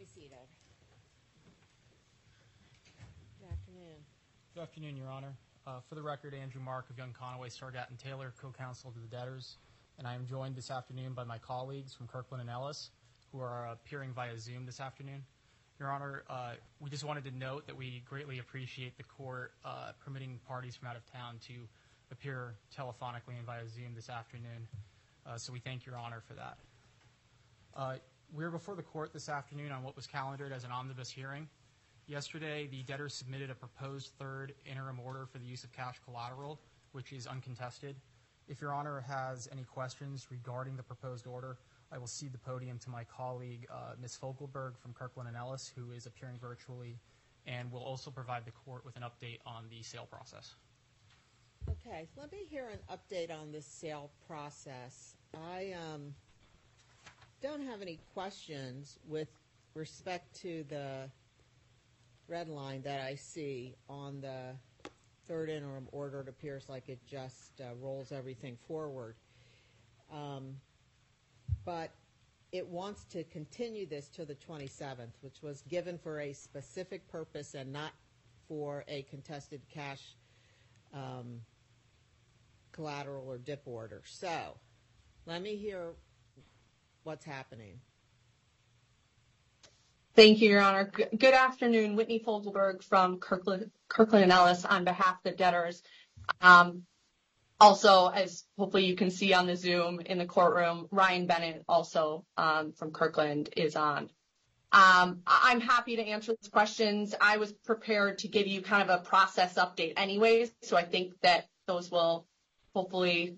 be seated. Good afternoon. Good afternoon, Your Honor. Uh, For the record, Andrew Mark of Young Conaway, Stargatt and Taylor, co-counsel to the debtors, and I am joined this afternoon by my colleagues from Kirkland and Ellis, who are appearing via Zoom this afternoon. Your Honor, uh, we just wanted to note that we greatly appreciate the court uh, permitting parties from out of town to appear telephonically and via Zoom this afternoon. So we thank Your Honor for that. We're before the court this afternoon on what was calendared as an omnibus hearing. Yesterday, the debtor submitted a proposed third interim order for the use of cash collateral, which is uncontested. If Your Honor has any questions regarding the proposed order, I will cede the podium to my colleague, uh, Ms. Fogelberg from Kirkland and Ellis, who is appearing virtually, and will also provide the court with an update on the sale process. Okay, let me hear an update on this sale process. I um, don't have any questions with respect to the red line that I see on the third interim order. It appears like it just uh, rolls everything forward. Um, but it wants to continue this to the 27th, which was given for a specific purpose and not for a contested cash um, collateral or dip order. So, let me hear what's happening. Thank you, Your Honor. Good afternoon, Whitney Fogelberg from Kirkland Kirkland and Ellis on behalf of the debtors. Um, Also, as hopefully you can see on the Zoom in the courtroom, Ryan Bennett, also um, from Kirkland, is on. Um, I'm happy to answer questions. I was prepared to give you kind of a process update anyways, so I think that those will hopefully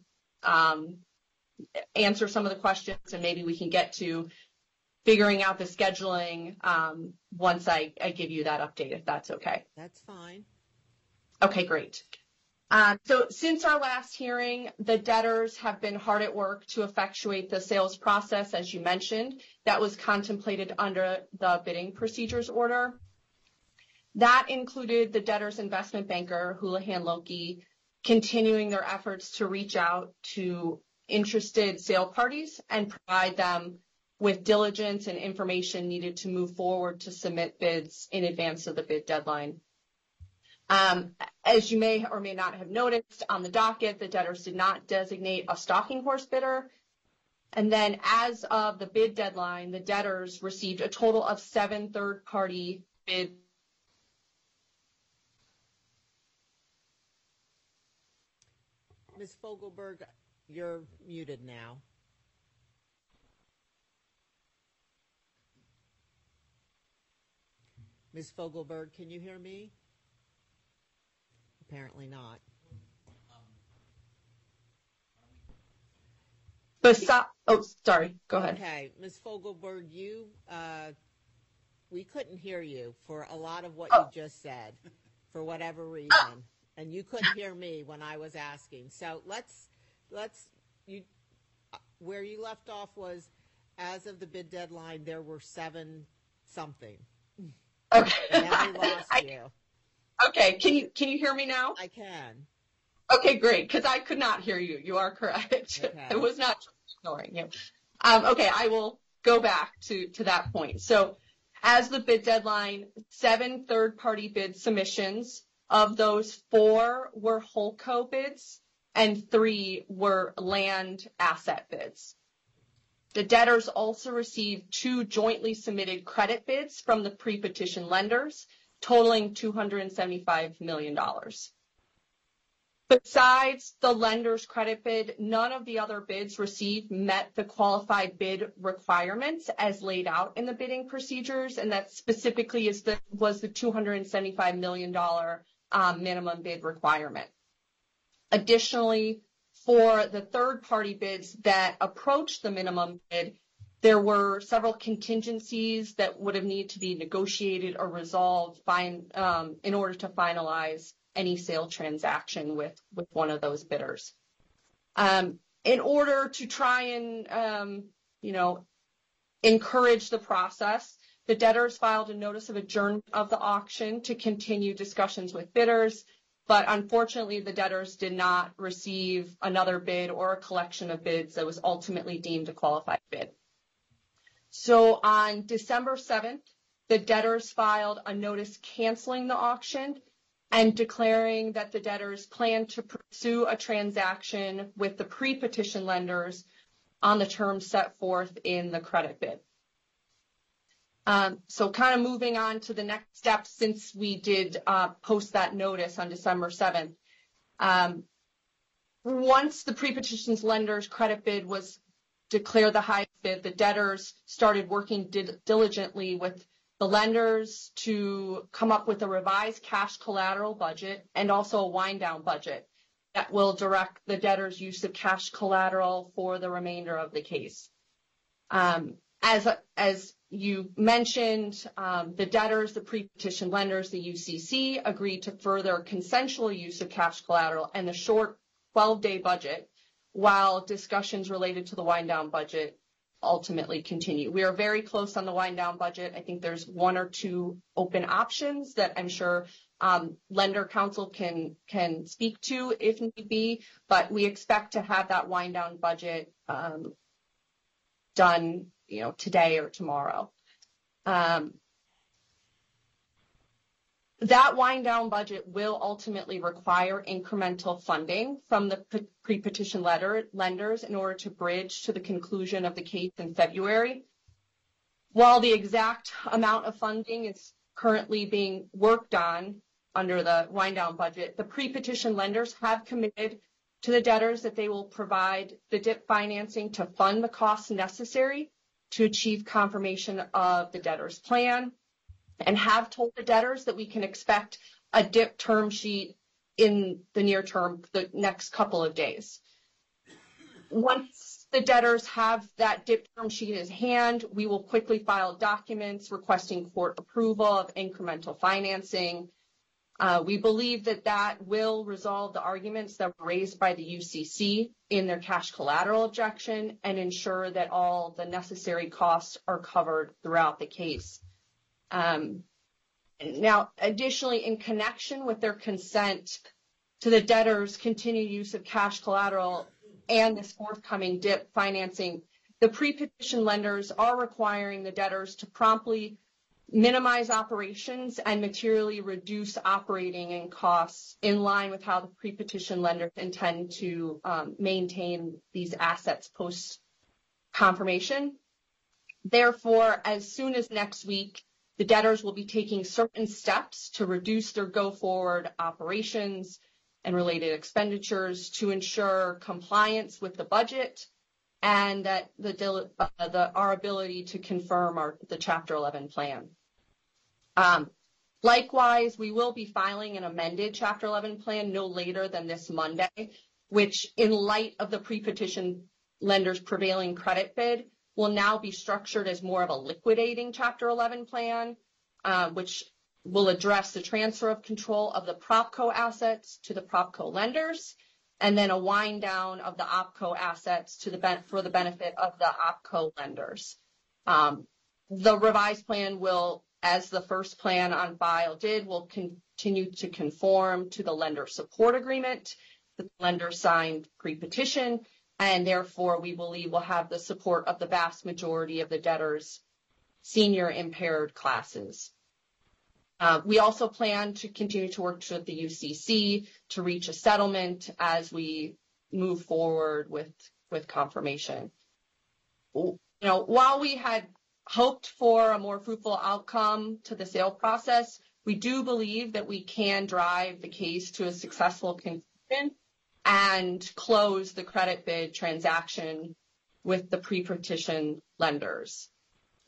answer some of the questions, and maybe we can get to figuring out the scheduling um, once I, I give you that update, if that's okay. That's fine. Okay, great. Um, so since our last hearing, the debtors have been hard at work to effectuate the sales process, as you mentioned, that was contemplated under the bidding procedures order. That included the debtors investment banker, Houlihan Lokey, continuing their efforts to reach out to interested sale parties and provide them with diligence and information needed to move forward to submit bids in advance of the bid deadline. Um, as you may or may not have noticed on the docket, the debtors did not designate a stalking horse bidder. And then as of the bid deadline, the debtors received a total of seven third-party bids. Ms. Fogelberg, you're muted now. Ms. Fogelberg, can you hear me? Apparently not. Oh, sorry, go ahead. Okay, Ms. Fogelberg, you, uh, we couldn't hear you for a lot of what Oh. you just said, for whatever reason. And you couldn't hear me when I was asking. So let's, let's, you, where you left off was, as of the bid deadline, there were seven something. Okay. We lost I- you. okay, can you can you hear me now? I can. Okay, great, because I could not hear you. You are correct. Okay. I was not ignoring you. Um, okay, I will go back to, to that point. So as the bid deadline, seven third-party bid submissions. Of those, four were HoldCo bids and three were land asset bids. The debtors also received two jointly submitted credit bids from the pre-petition lenders totaling $275 million. Besides the lender's credit bid, none of the other bids received met the qualified bid requirements as laid out in the bidding procedures, and that specifically was the $275 million um, minimum bid requirement. Additionally, for the third-party bids that approached the minimum bid, there were several contingencies that would have needed to be negotiated or resolved fine, um, in order to finalize any sale transaction with, with one of those bidders. Um, in order to try and, um, you know, encourage the process, the debtors filed a notice of adjournment of the auction to continue discussions with bidders, but unfortunately, the debtors did not receive another bid or a collection of bids that was ultimately deemed a qualified bid. So on December 7th, the debtors filed a notice canceling the auction and declaring that the debtors plan to pursue a transaction with the pre-petition lenders on the terms set forth in the credit bid. Um, so kind of moving on to the next step since we did uh, post that notice on December 7th. Um, once the pre-petitions lenders credit bid was declared the highest bid, the debtors started working diligently with the lenders to come up with a revised cash collateral budget and also a wind down budget that will direct the debtor's use of cash collateral for the remainder of the case. Um, as, as you mentioned, um, the debtors, the pre-petition lenders, the UCC agreed to further consensual use of cash collateral and the short 12-day budget while discussions related to the wind down budget ultimately continue. We are very close on the wind down budget. I think there's one or two open options that I'm sure um, lender counsel can speak to if need be, but we expect to have that wind down budget um, done you know, today or tomorrow. Um, that wind down budget will ultimately require incremental funding from the pre-petition lenders in order to bridge to the conclusion of the case in February. While the exact amount of funding is currently being worked on under the wind down budget, the pre-petition lenders have committed to the debtors that they will provide the DIP financing to fund the costs necessary to achieve confirmation of the debtor's plan and have told the debtors that we can expect a DIP term sheet in the near term, the next couple of days. Once the debtors have that DIP term sheet in hand, we will quickly file documents requesting court approval of incremental financing we believe that that will resolve the arguments that were raised by the UCC in their cash collateral objection and ensure that all the necessary costs are covered throughout the case. Um, now, additionally, in connection with their consent to the debtor's continued use of cash collateral and this forthcoming DIP financing, the pre-petition lenders are requiring the debtors to promptly minimize operations and materially reduce operating and costs in line with how the pre-petition lenders intend to um, maintain these assets post-confirmation. Therefore, as soon as next week, the debtors will be taking certain steps to reduce their go-forward operations and related expenditures to ensure compliance with the budget and that uh, our ability to confirm the Chapter 11 plan. Um, likewise, we will be filing an amended Chapter 11 plan no later than this Monday, which in light of the pre-petition lender's prevailing credit bid will now be structured as more of a liquidating Chapter 11 plan, uh, which will address the transfer of control of the PropCo assets to the PropCo lenders, and then a wind down of the OpCo assets for the benefit of the OpCo lenders. Um, the revised plan will as the first plan on file did, will continue to conform to the lender support agreement the lender signed pre-petition, and therefore we believe will have the support of the vast majority of the debtors' senior impaired classes. Uh, we also plan to continue to work with the UCC to reach a settlement as we move forward with, confirmation. While we had hoped for a more fruitful outcome to the sale process. We do believe that we can drive the case to a successful conclusion and close the credit bid transaction with the pre-petition lenders.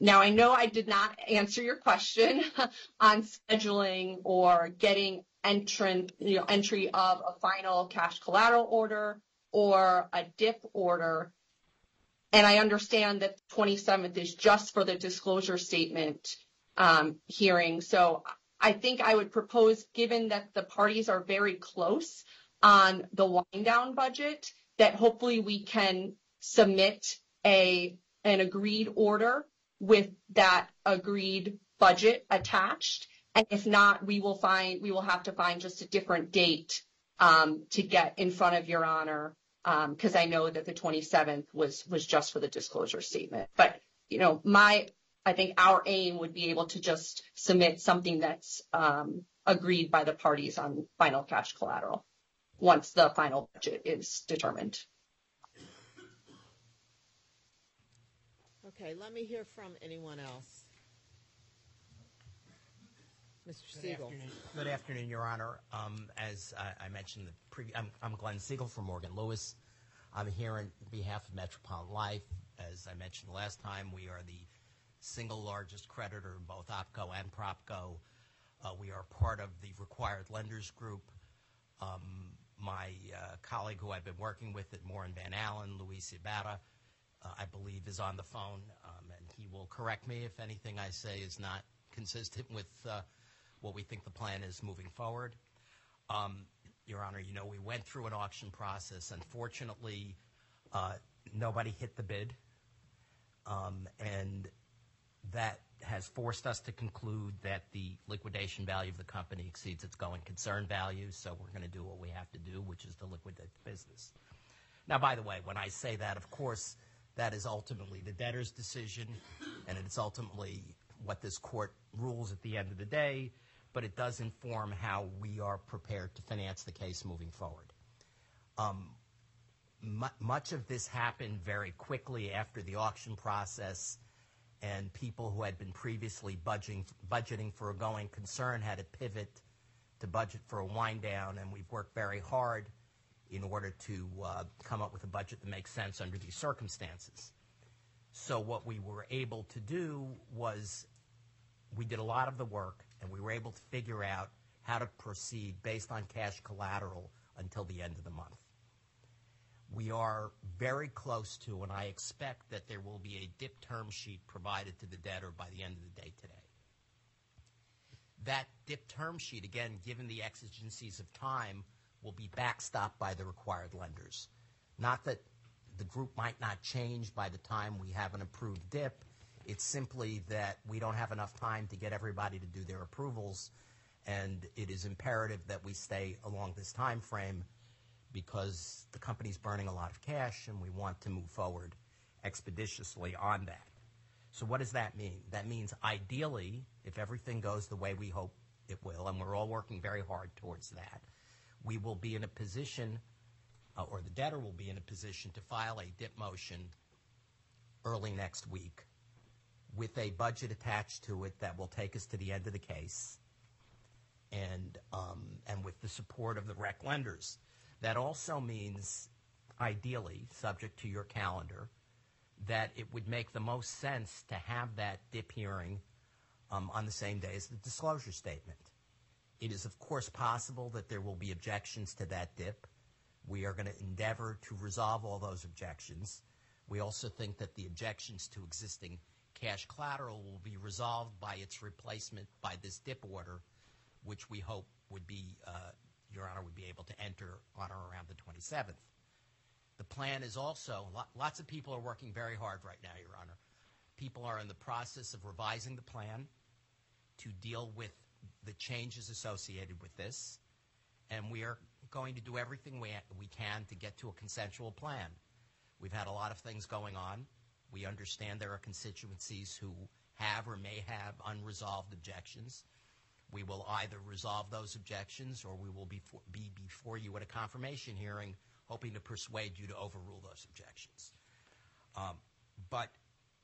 Now, I know I did not answer your question on scheduling or getting entry of a final cash collateral order or a DIP order and I understand that the 27th is just for the disclosure statement um, hearing. So I think I would propose, given that the parties are very close on the wind down budget, that hopefully we can submit a an agreed order with that agreed budget attached. And if not, we will find we will have to find just a different date um, to get in front of your honor because um, I know that the 27th was was just for the disclosure statement. But you know, my, I think our aim would be able to just submit something that's um, agreed by the parties on final cash collateral once the final budget is determined. Okay, let me hear from anyone else. Mr. Siegel. Good afternoon, Your Honor. Um, As I I mentioned, I'm I'm Glenn Siegel from Morgan Lewis. I'm here on behalf of Metropolitan Life. As I mentioned last time, we are the single largest creditor in both OPCO and PropCo. Uh, We are part of the required lenders group. Um, My uh, colleague who I've been working with at Moore and Van Allen, Luis Ibarra, uh, I believe is on the phone, um, and he will correct me if anything I say is not consistent with uh, what we think the plan is moving forward. Um, Your Honor, you know, we went through an auction process. Unfortunately, uh, nobody hit the bid, um, and that has forced us to conclude that the liquidation value of the company exceeds its going concern value, so we're going to do what we have to do, which is to liquidate the business. Now, by the way, when I say that, of course, that is ultimately the debtor's decision, and it's ultimately what this court rules at the end of the day, but it does inform how we are prepared to finance the case moving forward. Um, much of this happened very quickly after the auction process, and people who had been previously budgeting, for a going concern had to pivot to budget for a wind down, and we've worked very hard in order to uh, come up with a budget that makes sense under these circumstances. So what we were able to do was we did a lot of the work, and we were able to figure out how to proceed based on cash collateral until the end of the month. We are very close to, and I expect that there will be a DIP term sheet provided to the debtor by the end of the day today. That DIP term sheet, again, given the exigencies of time, will be backstopped by the required lenders. Not that the group might not change by the time we have an approved DIP. It's simply that we don't have enough time to get everybody to do their approvals, and it is imperative that we stay along this time frame because the company's burning a lot of cash, and we want to move forward expeditiously on that. So what does that mean? That means ideally, if everything goes the way we hope it will, and we're all working very hard towards that, we will be in a position, uh, or the debtor will be in a position to file a DIP motion early next week with a budget attached to it that will take us to the end of the case and, um, and with the support of the rec lenders. That also means, ideally, subject to your calendar, that it would make the most sense to have that DIP hearing um, on the same day as the disclosure statement. It is, of course, possible that there will be objections to that DIP. We are going to endeavor to resolve all those objections. We also think that the objections to existing cash collateral will be resolved by its replacement by this DIP order, which we hope would be, uh, Your Honor, would be able to enter on or around the 27th. The plan is also, lots of people are working very hard right now, Your Honor. People are in the process of revising the plan to deal with the changes associated with this, and we are going to do everything we, we can to get to a consensual plan. We've had a lot of things going on. We understand there are constituencies who have or may have unresolved objections. We will either resolve those objections or we will be, for, be before you at a confirmation hearing hoping to persuade you to overrule those objections. Um, but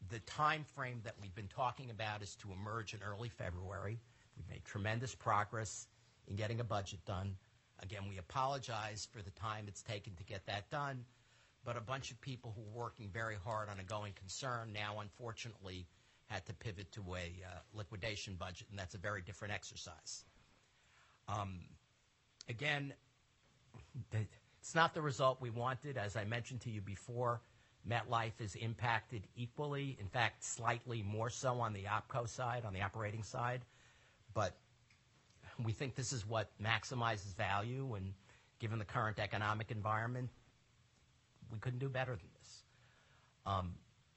the time frame that we've been talking about is to emerge in early February. We've made tremendous progress in getting a budget done. Again, we apologize for the time it's taken to get that done, but a bunch of people who were working very hard on a going concern now, unfortunately, had to pivot to a uh, liquidation budget, and that's a very different exercise. Um, again, it's not the result we wanted. As I mentioned to you before, MetLife is impacted equally, in fact, slightly more so on the OPCO side, on the operating side. But we think this is what maximizes value, and given the current economic environment, we couldn't do better than this. Um,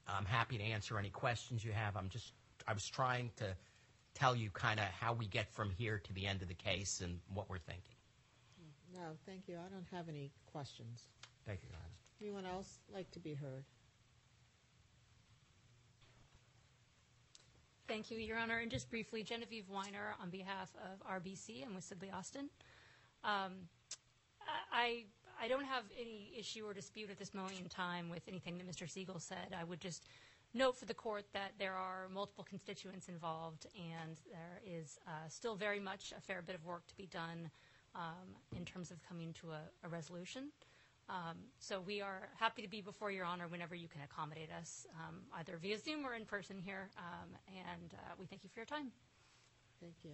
I'm happy to answer any questions you have. I'm just, I was trying to tell you kind of how we get from here to the end of the case and what we're thinking. No, thank you. I don't have any questions. Thank you, Your Honor. Anyone else like to be heard? Thank you, Your Honor. And just briefly, Genevieve Weiner on behalf of RBC and with Sidley Austin. Um, I, I don't have any issue or dispute at this moment in time with anything that Mr. Siegel said. I would just note for the court that there are multiple constituents involved and there is uh, still very much a fair bit of work to be done um, in terms of coming to a, resolution. Um, so we are happy to be before Your Honor whenever you can accommodate us, um, either via Zoom or in person here. And uh, we thank you for your time. Thank you.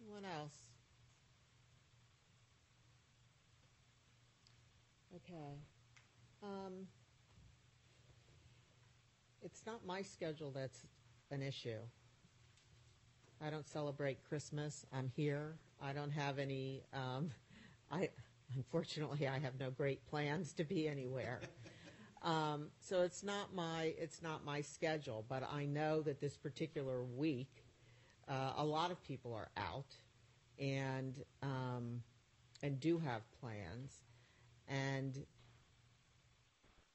Anyone else? Okay. Um, it's not my schedule that's an issue. I don't celebrate Christmas. I'm here. I don't have any. Um, I unfortunately I have no great plans to be anywhere. Um, so it's not my it's not my schedule, but I know that this particular week, uh, a lot of people are out, and um, and do have plans, and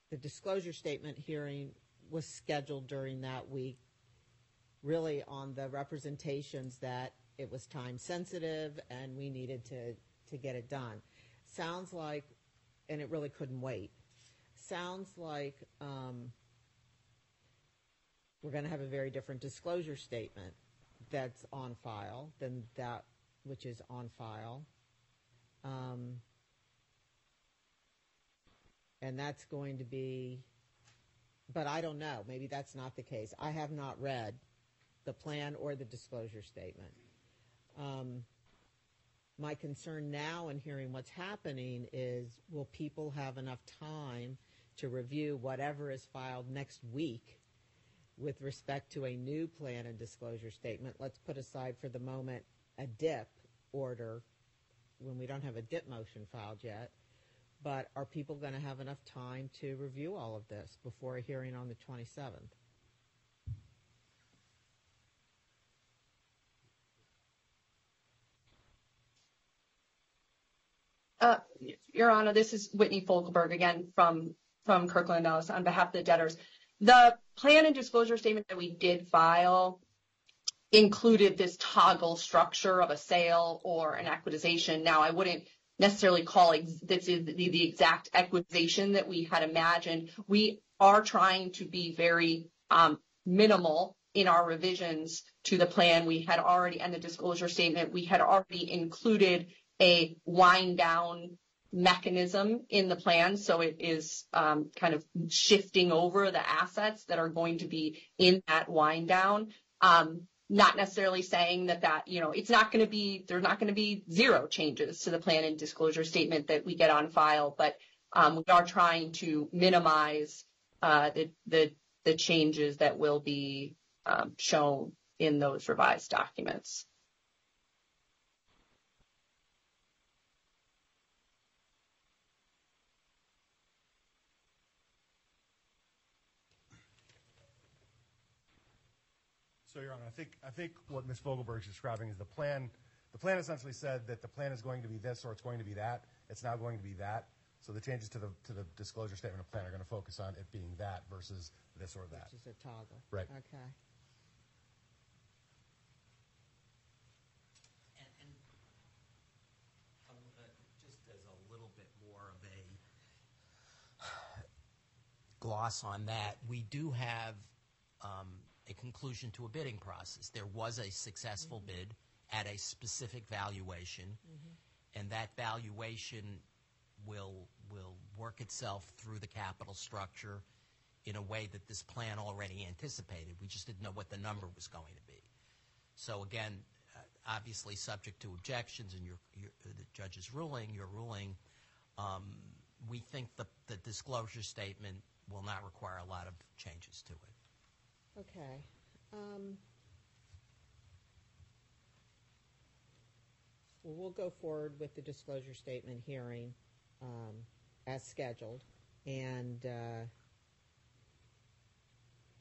the disclosure statement hearing was scheduled during that week, really on the representations that it was time sensitive and we needed to get it done. Sounds like, and it really couldn't wait sounds like um, we're going to have a very different disclosure statement that's on file than that which is on file. And that's going to be, but I don't know. Maybe that's not the case. I have not read the plan or the disclosure statement. Um, my concern now in hearing what's happening is will people have enough time to review whatever is filed next week with respect to a new plan and disclosure statement. Let's put aside for the moment a DIP order when we don't have a DIP motion filed yet. But are people going to have enough time to review all of this before a hearing on the 27th? Uh, Your Honor, this is Whitney Fogelberg again from Kirkland and Ellis on behalf of the debtors. The plan and disclosure statement that we did file included this toggle structure of a sale or an equitization. Now, I wouldn't necessarily call this is the, exact equitization that we had imagined. We are trying to be very um, minimal in our revisions to the plan. We had already, and the disclosure statement, we had already included a wind down mechanism in the plan. So it is um, kind of shifting over the assets that are going to be in that wind down. Not necessarily saying that that, you know, it's not going to be, there's not going to be zero changes to the plan and disclosure statement that we get on file, but um, we are trying to minimize uh, the, the, the changes that will be um, shown in those revised documents. So, Your Honor, I think, I think what Ms. Fogelberg is describing is the plan. The plan essentially said that the plan is going to be this or it's going to be that. It's now going to be that. So the changes to the, to the disclosure statement of plan are going to focus on it being that versus this or that. Which is a toggle. Right. Okay. And, and uh, just as a little bit more of a gloss on that, we do have um, a conclusion to a bidding process. There was a successful bid at a specific valuation, and that valuation will will work itself through the capital structure in a way that this plan already anticipated. We just didn't know what the number was going to be. So again, uh, obviously subject to objections and your, your the judge's ruling, your ruling, um, we think the, the disclosure statement will not require a lot of changes to it. Okay. Um, well, we'll go forward with the disclosure statement hearing um, as scheduled, and uh,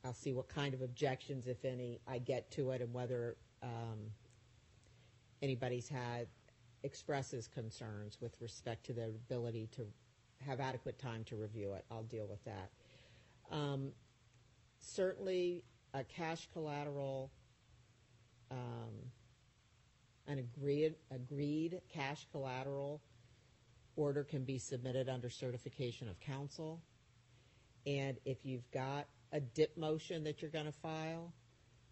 I'll see what kind of objections, if any, I get to it, and whether um, anybody's had expresses concerns with respect to their ability to have adequate time to review it. I'll deal with that. Um, certainly, a cash collateral um, an agreed, cash collateral order can be submitted under certification of counsel. And if you've got a dip motion that you're gonna file,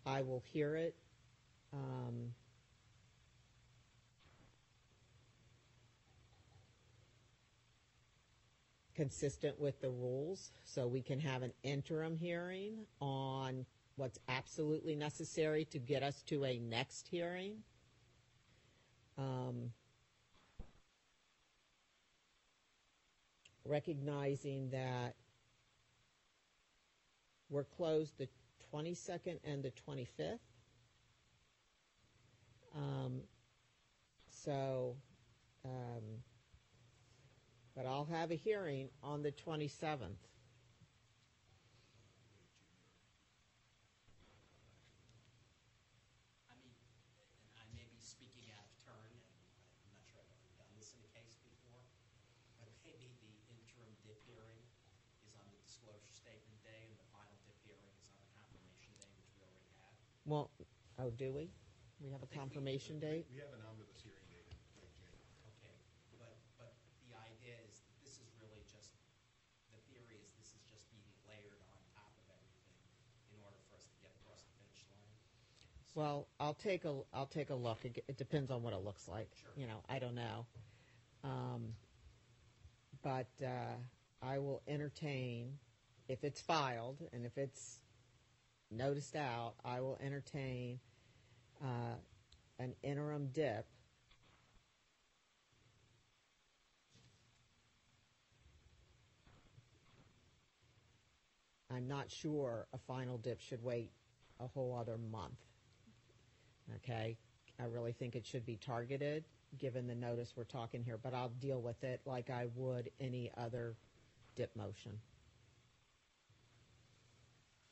I will hear it. Consistent with the rules, so we can have an interim hearing on what's absolutely necessary to get us to a next hearing. Um, recognizing that we're closed the 22nd and the 25th. Um, so, um, but I'll have a hearing on the 27th. I mean, and I may be speaking out of turn, and I'm not sure I've ever done this in a case before, but maybe the interim dip hearing is on the disclosure statement day, and the final dip hearing is on the confirmation day, which we already had. Well, oh, do we? We have a confirmation date? We have an omnibus hearing date in late January. Okay, but, but the idea is, that this is really just, the theory is this is just being layered on top of everything in order for us to get across the finish line. Well, I'll take a, I'll take a look. It it depends on what it looks like. Sure. You know, I don't know. Um, but, uh, I will entertain, if it's filed and if it's noticed out, I will entertain, uh, an interim dip. I'm not sure a final dip should wait a whole other month. Okay, I really think it should be targeted, given the notice we're talking here, but I'll deal with it like I would any other dip motion.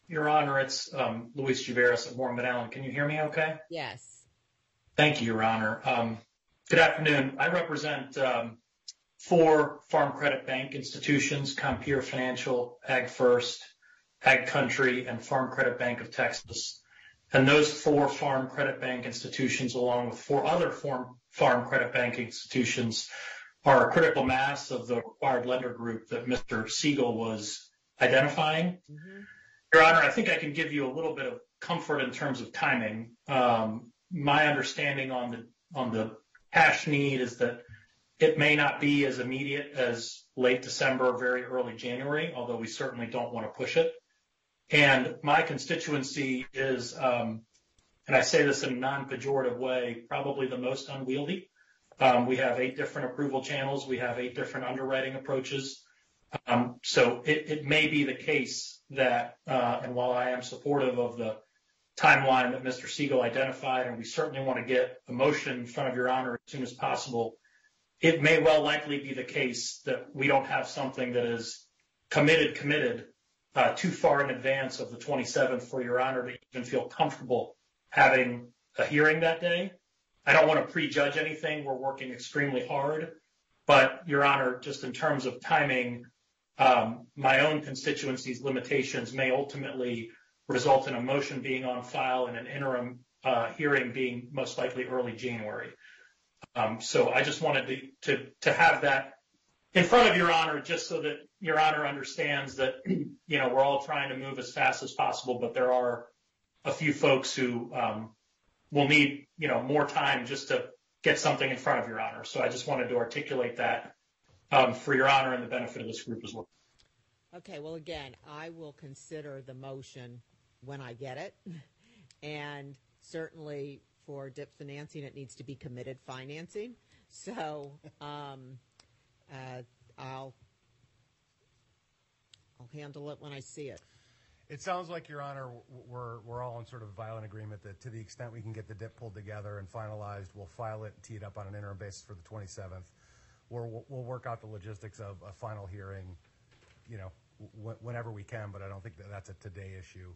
Your Honor, it's um, Luis Lluberas at Moore Van Allen. Can you hear me okay? Yes, Thank you, Your Honor. Um, Good afternoon. I represent um, four Farm Credit Bank institutions, Compeer Financial, Ag First, Ag Country, and Farm Credit Bank of Texas. And those four Farm Credit Bank institutions, along with four other farm, farm Credit Bank institutions, are a critical mass of the required lender group that Mr. Siegel was identifying. Your Honor, I think I can give you a little bit of comfort in terms of timing. Um, my understanding on the on the cash need is that it may not be as immediate as late December or very early January, although we certainly don't want to push it. And my constituency is, um, and I say this in a non-pejorative way, probably the most unwieldy. Um, we have eight different approval channels. We have eight different underwriting approaches. Um, so it, it may be the case that, uh, and while I am supportive of the timeline that Mr. Siegel identified, and we certainly want to get a motion in front of your honor as soon as possible, it may well likely be the case that we don't have something that is committed, committed too far in advance of the 27th for your honor to even feel comfortable having a hearing that day. I don't want to prejudge anything. We're working extremely hard. But, Your Honor, just in terms of timing, um, my own constituency's limitations may ultimately result in a motion being on file and an interim uh, hearing being most likely early January. Um, so I just wanted to, to, to have that in front of Your Honor, just so that Your Honor understands that, you know, we're all trying to move as fast as possible, but there are a few folks who um, will need, you know, more time just to get something in front of Your Honor. So I just wanted to articulate that um, for Your Honor and the benefit of this group as well. okay, well, again, I will consider the motion when I get it. And certainly for dip financing, it needs to be committed financing. So, um, uh, I'll, I'll handle it when I see it. It sounds like, Your Honor, we're, we're all in sort of violent agreement that to the extent we can get the dip pulled together and finalized, we'll file it and tee it up on an interim basis for the 27th. We'll, we'll work out the logistics of a final hearing, you know, w- whenever we can, but I don't think that that's a today issue.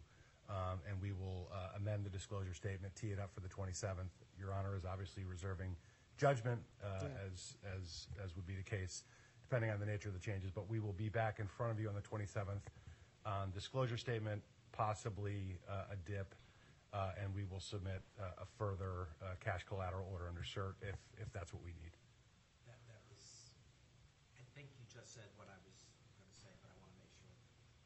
Um, and we will uh, amend the disclosure statement, tee it up for the 27th. Your Honor is obviously reserving judgment, uh, Yeah. as, as, as would be the case, depending on the nature of the changes. But we will be back in front of you on the 27th on disclosure statement, possibly uh, a dip, uh, and we will submit uh, a further uh, cash collateral order under cert if, if that's what we need. That, that was, I think you just said what I was going to say, but I want to make sure.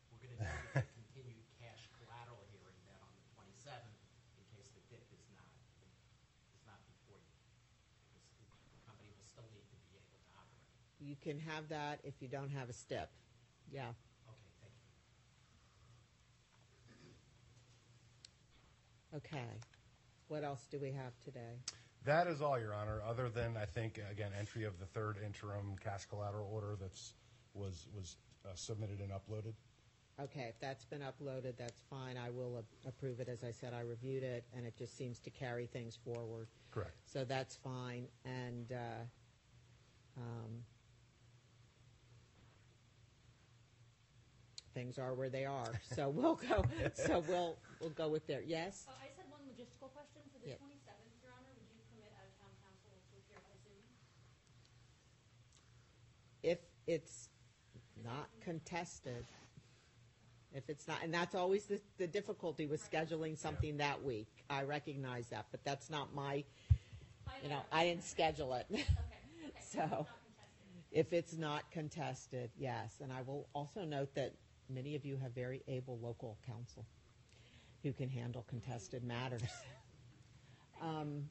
We're going to do a continued cash collateral hearing then on the 27th in case the DIP is not, is not before you. Because the company will still need to be able to operate. You can have that if you don't have a DIP. Yeah. Okay, thank you. Okay. What else do we have today? That is all, Your Honor, other than, I think, again, entry of the third interim cash collateral order that's, was, was uh, submitted and uploaded. Okay, if that's been uploaded, that's fine. I will a- approve it. As I said, I reviewed it, and it just seems to carry things forward. Correct. So that's fine. And uh, um, things are where they are. So we'll go. So we'll we'll go with there. Yes. Oh, I just had one logistical question for the Yeah. 27th, Your Honor. Would you permit out-of-town counsel to appear by Zoom? if it's not contested, if it's not, and that's always the, the difficulty with scheduling something that week. I recognize that, but that's not my, you know, I didn't schedule it. Okay, okay. So- Not contested. If it's not contested, yes. And I will also note that many of you have very able local counsel who can handle contested matters. Um,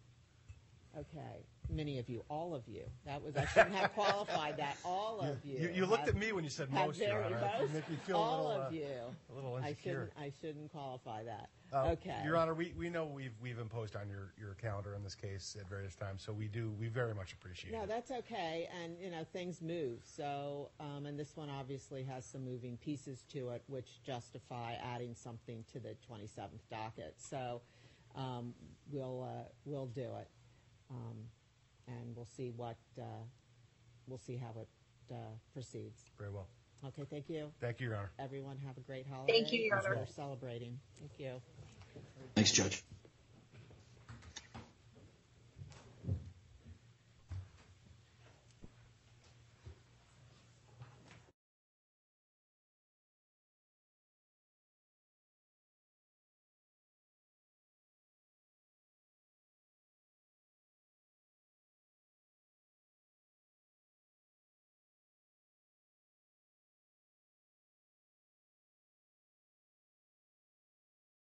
Okay, many of you, all of you. That was, I shouldn't have qualified that, all of you. You, you looked have- at me when you said most, Your Honor. Most, make me feel a all little, uh, of you. a little I shouldn't, I shouldn't qualify that. Uh, Okay. Your Honor, we, we know we've, we've imposed on your, your calendar in this case at various times, so we do, we very much appreciate No, it. No, that's okay, and, you know, things move, so, um, and this one obviously has some moving pieces to it, which justify adding something to the twenty-seventh docket, so, um, we'll, uh, we'll do it. Um, and we'll see what, uh, we'll see how it, uh, proceeds. Very well. Okay, thank you. Thank you, Your Honor. Everyone have a great holiday. Thank you, Your Honor. We're celebrating. Thank you. Thanks, Judge.